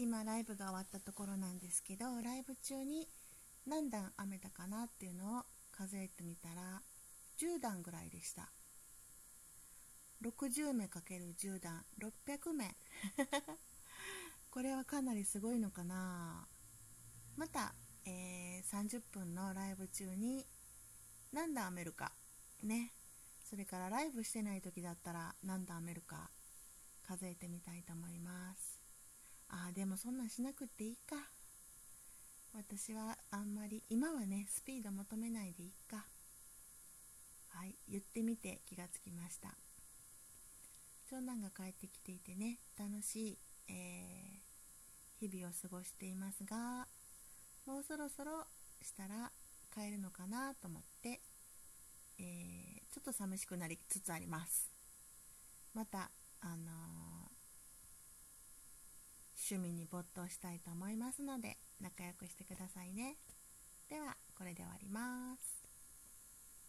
今ライブが終わったところなんですけどライブ中に何段編めたかなっていうのを数えてみたら10段ぐらいでした。60目 ×10 段600目。これはかなりすごいのかな。また、えー、30分のライブ中に何段編めるかね。それからライブしてない時だったら何段編めるか数えてみたいと思います。そんなんしなくていいか。私はあんまり今はねスピード求めないでいいか。はい言ってみて気がつきました。長男が帰ってきていてね楽しい、えー、日々を過ごしていますがもうそろそろしたら帰るのかなと思って、えー、ちょっと寂しくなりつつあります。また趣味に没頭したいと思いますので仲良くしてくださいね。ではこれで終わります。